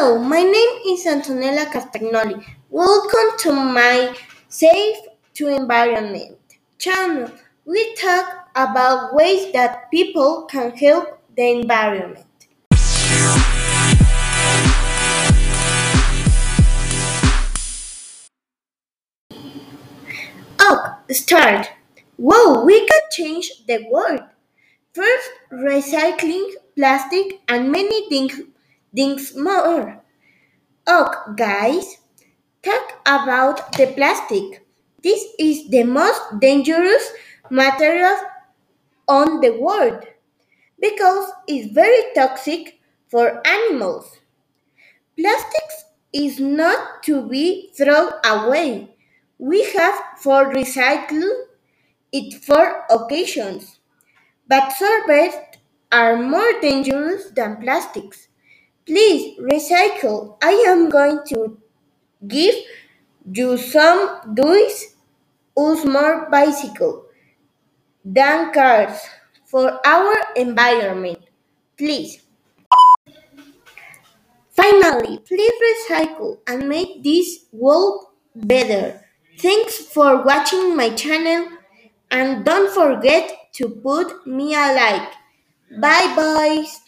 Hello, my name is Antonella Castagnoli. Welcome to my Safe to Environment channel. We talk about ways that people can help the environment. Oh, start. Whoa, we can change the world. First, recycling plastic and many things, things more. Oh, guys, talk about the plastic. This is the most dangerous material on the world because it's very toxic for animals. Plastics is not to be thrown away. We have for recycling it for occasions. But sorbets are more dangerous than plastics. Please recycle. I am going to give you some advice. Use more bicycle than cars for our environment. Please. Finally, please recycle and make this world better. Thanks for watching my channel and don't forget to put me a like. Bye boys.